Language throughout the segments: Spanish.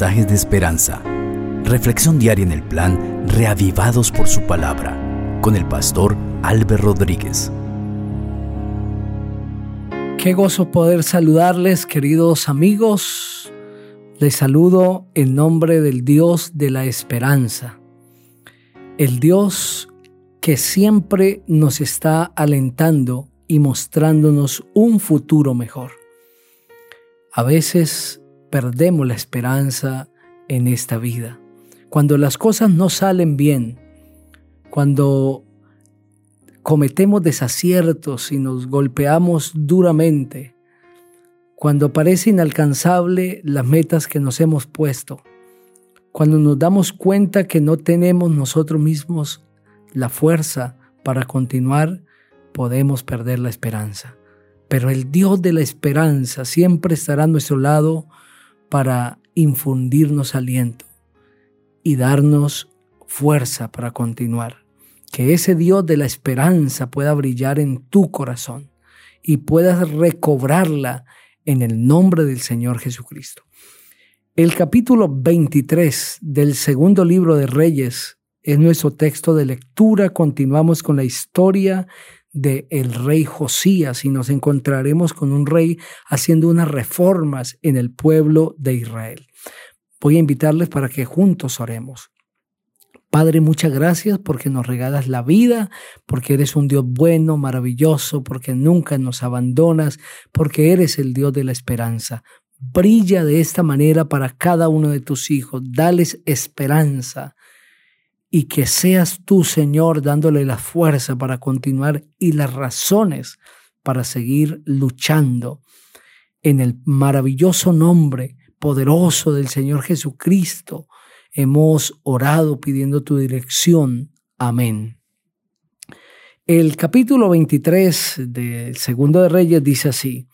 de esperanza. Reflexión diaria en el plan Reavivados por su palabra con el pastor Álvaro Rodríguez. Qué gozo poder saludarles, queridos amigos. Les saludo en nombre del Dios de la esperanza. El Dios que siempre nos está alentando y mostrándonos un futuro mejor. A veces perdemos la esperanza en esta vida. Cuando las cosas no salen bien, cuando cometemos desaciertos y nos golpeamos duramente, cuando parece inalcanzable las metas que nos hemos puesto, cuando nos damos cuenta que no tenemos nosotros mismos la fuerza para continuar, podemos perder la esperanza pero el Dios de la esperanza siempre estará a nuestro lado para infundirnos aliento y darnos fuerza para continuar. Que ese Dios de la esperanza pueda brillar en tu corazón y puedas recobrarla en el nombre del Señor Jesucristo. El capítulo 23 del segundo libro de Reyes es nuestro texto de lectura. Continuamos con la historia de el rey Josías y nos encontraremos con un rey haciendo unas reformas en el pueblo de Israel. Voy a invitarles para que juntos oremos. Padre, muchas gracias porque nos regalas la vida, porque eres un Dios bueno, maravilloso, porque nunca nos abandonas, porque eres el Dios de la esperanza. Brilla de esta manera para cada uno de tus hijos, dales esperanza, y que seas tú, Señor, dándole la fuerza para continuar y las razones para seguir luchando. En el maravilloso nombre poderoso del Señor Jesucristo, hemos orado pidiendo tu dirección. Amén. El capítulo 23 del Segundo de Reyes dice así,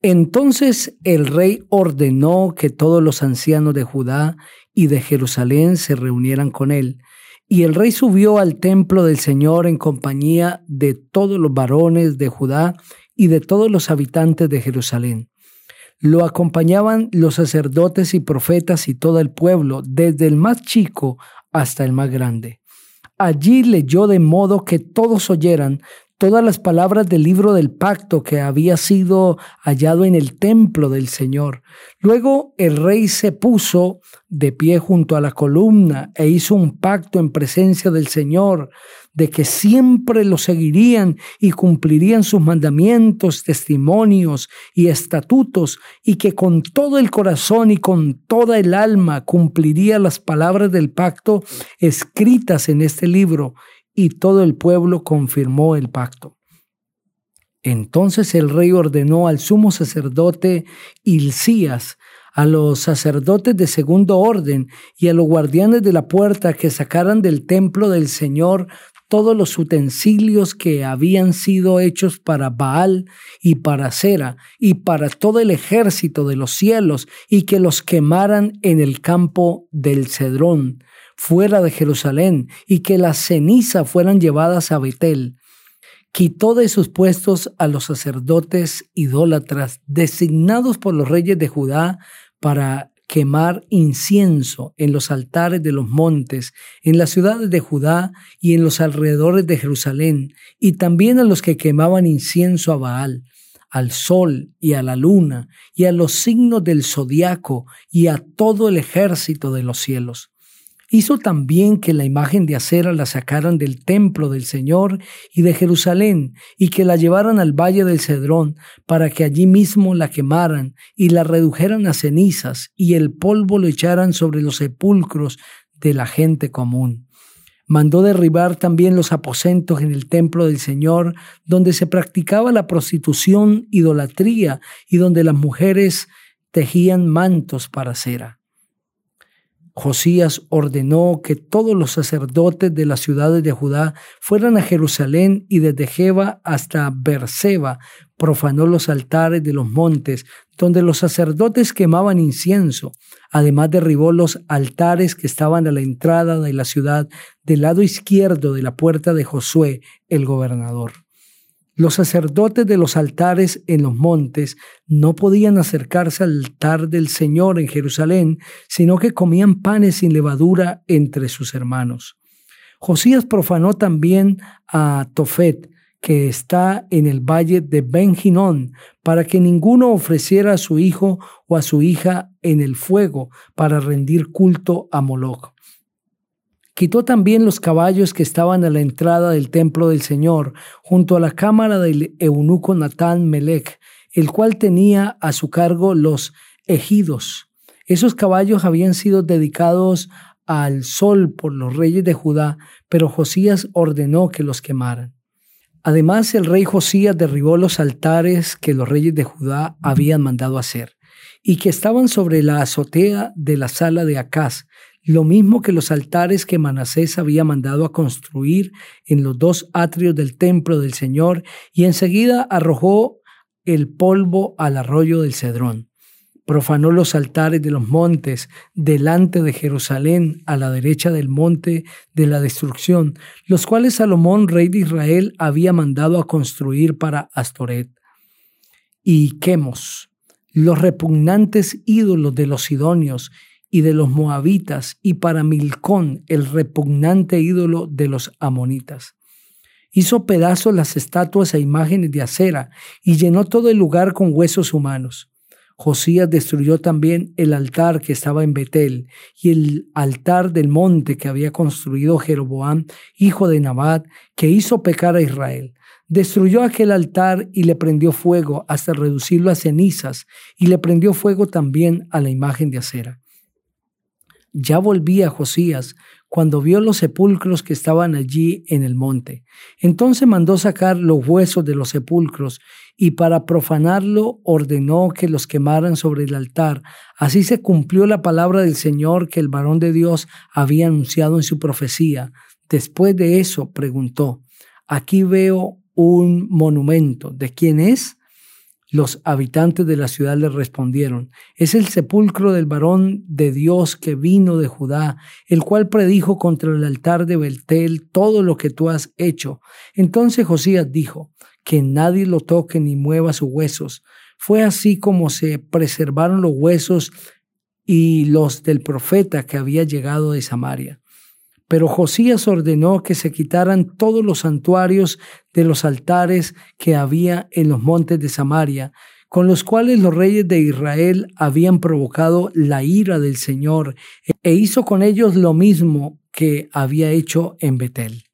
Entonces el rey ordenó que todos los ancianos de Judá y de Jerusalén se reunieran con él, y el rey subió al templo del Señor en compañía de todos los varones de Judá y de todos los habitantes de Jerusalén. Lo acompañaban los sacerdotes y profetas y todo el pueblo, desde el más chico hasta el más grande. Allí leyó de modo que todos oyeran todas las palabras del libro del pacto que había sido hallado en el templo del Señor. Luego el rey se puso de pie junto a la columna e hizo un pacto en presencia del Señor de que siempre lo seguirían y cumplirían sus mandamientos, testimonios y estatutos, y que con todo el corazón y con toda el alma cumpliría las palabras del pacto escritas en este libro y todo el pueblo confirmó el pacto. Entonces el rey ordenó al sumo sacerdote Hilcías, a los sacerdotes de segundo orden y a los guardianes de la puerta que sacaran del templo del Señor todos los utensilios que habían sido hechos para Baal y para Sera y para todo el ejército de los cielos y que los quemaran en el campo del Cedrón fuera de Jerusalén y que las cenizas fueran llevadas a Betel. Quitó de sus puestos a los sacerdotes idólatras designados por los reyes de Judá para quemar incienso en los altares de los montes, en las ciudades de Judá y en los alrededores de Jerusalén, y también a los que quemaban incienso a Baal, al sol y a la luna, y a los signos del zodiaco, y a todo el ejército de los cielos. Hizo también que la imagen de acera la sacaran del templo del Señor y de Jerusalén y que la llevaran al valle del Cedrón para que allí mismo la quemaran y la redujeran a cenizas y el polvo lo echaran sobre los sepulcros de la gente común. Mandó derribar también los aposentos en el templo del Señor, donde se practicaba la prostitución, idolatría y donde las mujeres tejían mantos para cera. Josías ordenó que todos los sacerdotes de las ciudades de Judá fueran a Jerusalén y desde Jeba hasta Berseba profanó los altares de los montes donde los sacerdotes quemaban incienso. Además derribó los altares que estaban a la entrada de la ciudad del lado izquierdo de la puerta de Josué, el gobernador. Los sacerdotes de los altares en los montes no podían acercarse al altar del Señor en Jerusalén, sino que comían panes sin levadura entre sus hermanos. Josías profanó también a Tofet, que está en el valle de Ben para que ninguno ofreciera a su hijo o a su hija en el fuego para rendir culto a Moloch. Quitó también los caballos que estaban a la entrada del templo del Señor, junto a la cámara del eunuco Natán Melech, el cual tenía a su cargo los ejidos. Esos caballos habían sido dedicados al sol por los reyes de Judá, pero Josías ordenó que los quemaran. Además, el rey Josías derribó los altares que los reyes de Judá habían mandado hacer y que estaban sobre la azotea de la sala de Acaz, lo mismo que los altares que Manasés había mandado a construir en los dos atrios del templo del Señor, y enseguida arrojó el polvo al arroyo del Cedrón profanó los altares de los montes delante de Jerusalén a la derecha del monte de la destrucción, los cuales Salomón, rey de Israel, había mandado a construir para Astoret. Y Quemos, los repugnantes ídolos de los sidonios y de los moabitas, y para Milcón, el repugnante ídolo de los amonitas. Hizo pedazos las estatuas e imágenes de acera y llenó todo el lugar con huesos humanos. Josías destruyó también el altar que estaba en Betel y el altar del monte que había construido Jeroboam, hijo de Nabat, que hizo pecar a Israel. Destruyó aquel altar y le prendió fuego hasta reducirlo a cenizas y le prendió fuego también a la imagen de acera. Ya volvía Josías cuando vio los sepulcros que estaban allí en el monte. Entonces mandó sacar los huesos de los sepulcros y para profanarlo ordenó que los quemaran sobre el altar. Así se cumplió la palabra del Señor que el varón de Dios había anunciado en su profecía. Después de eso preguntó, aquí veo un monumento. ¿De quién es? Los habitantes de la ciudad le respondieron, es el sepulcro del varón de Dios que vino de Judá, el cual predijo contra el altar de Beltel todo lo que tú has hecho. Entonces Josías dijo, que nadie lo toque ni mueva sus huesos. Fue así como se preservaron los huesos y los del profeta que había llegado de Samaria. Pero Josías ordenó que se quitaran todos los santuarios de los altares que había en los montes de Samaria, con los cuales los reyes de Israel habían provocado la ira del Señor, e hizo con ellos lo mismo que había hecho en Betel.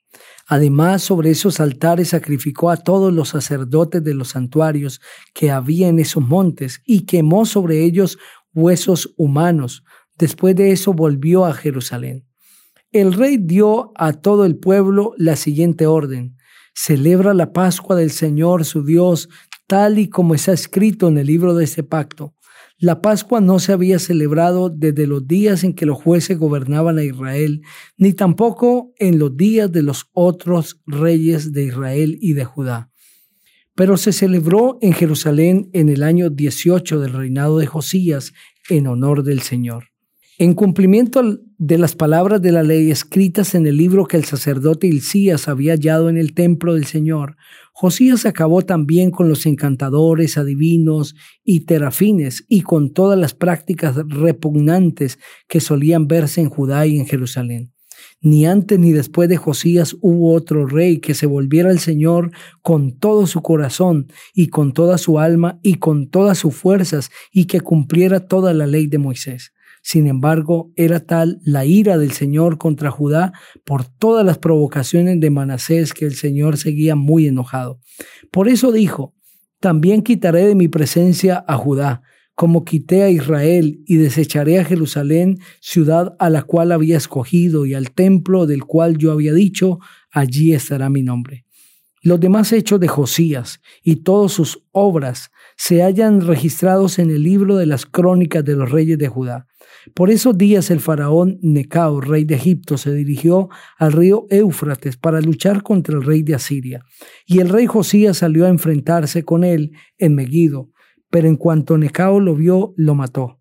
Además, sobre esos altares sacrificó a todos los sacerdotes de los santuarios que había en esos montes y quemó sobre ellos huesos humanos. Después de eso volvió a Jerusalén. El rey dio a todo el pueblo la siguiente orden. Celebra la Pascua del Señor su Dios, tal y como está escrito en el libro de ese pacto. La Pascua no se había celebrado desde los días en que los jueces gobernaban a Israel, ni tampoco en los días de los otros reyes de Israel y de Judá. Pero se celebró en Jerusalén en el año 18 del reinado de Josías en honor del Señor. En cumplimiento de las palabras de la ley escritas en el libro que el sacerdote Hilcías había hallado en el templo del Señor, Josías acabó también con los encantadores, adivinos y terafines y con todas las prácticas repugnantes que solían verse en Judá y en Jerusalén. Ni antes ni después de Josías hubo otro rey que se volviera al Señor con todo su corazón y con toda su alma y con todas sus fuerzas y que cumpliera toda la ley de Moisés. Sin embargo, era tal la ira del Señor contra Judá por todas las provocaciones de Manasés que el Señor seguía muy enojado. Por eso dijo, también quitaré de mi presencia a Judá, como quité a Israel, y desecharé a Jerusalén, ciudad a la cual había escogido, y al templo del cual yo había dicho, allí estará mi nombre. Los demás hechos de Josías y todas sus obras se hallan registrados en el libro de las crónicas de los reyes de Judá. Por esos días el faraón Necao, rey de Egipto, se dirigió al río Éufrates para luchar contra el rey de Asiria. Y el rey Josías salió a enfrentarse con él en Megiddo, pero en cuanto Necao lo vio, lo mató.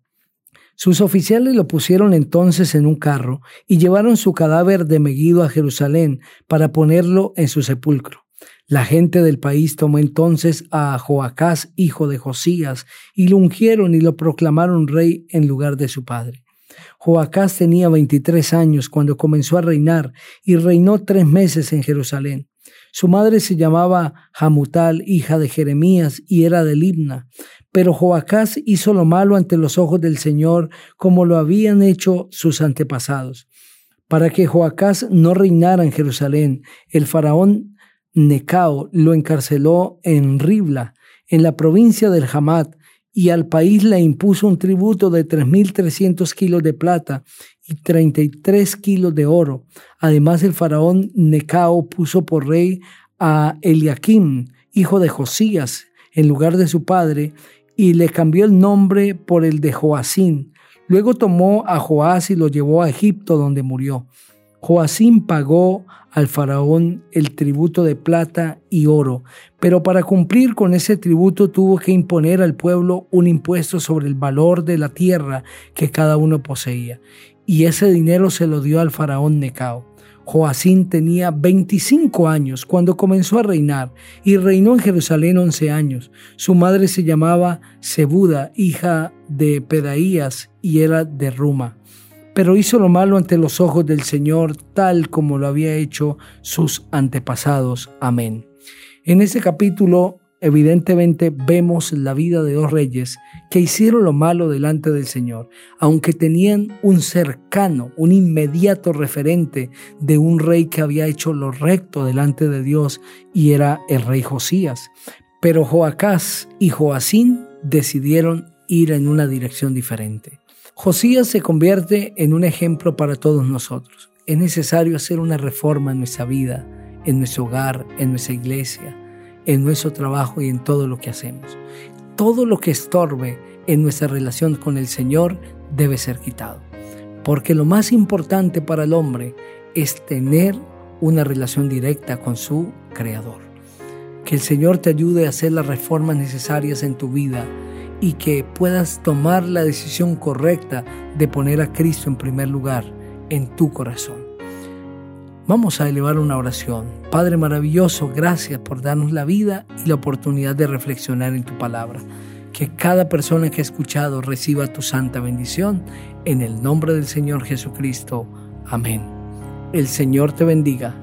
Sus oficiales lo pusieron entonces en un carro y llevaron su cadáver de Megiddo a Jerusalén para ponerlo en su sepulcro. La gente del país tomó entonces a Joacás, hijo de Josías, y lo ungieron y lo proclamaron rey en lugar de su padre. Joacás tenía 23 años cuando comenzó a reinar y reinó tres meses en Jerusalén. Su madre se llamaba Hamutal, hija de Jeremías, y era de Libna. Pero Joacás hizo lo malo ante los ojos del Señor, como lo habían hecho sus antepasados. Para que Joacás no reinara en Jerusalén, el faraón Necao lo encarceló en Ribla, en la provincia del Hamad, y al país le impuso un tributo de 3.300 kilos de plata y 33 kilos de oro. Además, el faraón Necao puso por rey a Eliakim, hijo de Josías, en lugar de su padre, y le cambió el nombre por el de Joacín. Luego tomó a Joás y lo llevó a Egipto, donde murió. Joacín pagó al faraón el tributo de plata y oro, pero para cumplir con ese tributo tuvo que imponer al pueblo un impuesto sobre el valor de la tierra que cada uno poseía, y ese dinero se lo dio al faraón Necao. Joacín tenía 25 años cuando comenzó a reinar y reinó en Jerusalén 11 años. Su madre se llamaba Sebuda, hija de Pedaías, y era de Ruma pero hizo lo malo ante los ojos del Señor, tal como lo había hecho sus antepasados. Amén. En ese capítulo, evidentemente, vemos la vida de dos reyes que hicieron lo malo delante del Señor, aunque tenían un cercano, un inmediato referente de un rey que había hecho lo recto delante de Dios y era el rey Josías. Pero Joacás y Joacín decidieron ir en una dirección diferente. Josías se convierte en un ejemplo para todos nosotros. Es necesario hacer una reforma en nuestra vida, en nuestro hogar, en nuestra iglesia, en nuestro trabajo y en todo lo que hacemos. Todo lo que estorbe en nuestra relación con el Señor debe ser quitado. Porque lo más importante para el hombre es tener una relación directa con su Creador. Que el Señor te ayude a hacer las reformas necesarias en tu vida y que puedas tomar la decisión correcta de poner a Cristo en primer lugar en tu corazón. Vamos a elevar una oración. Padre maravilloso, gracias por darnos la vida y la oportunidad de reflexionar en tu palabra. Que cada persona que ha escuchado reciba tu santa bendición. En el nombre del Señor Jesucristo. Amén. El Señor te bendiga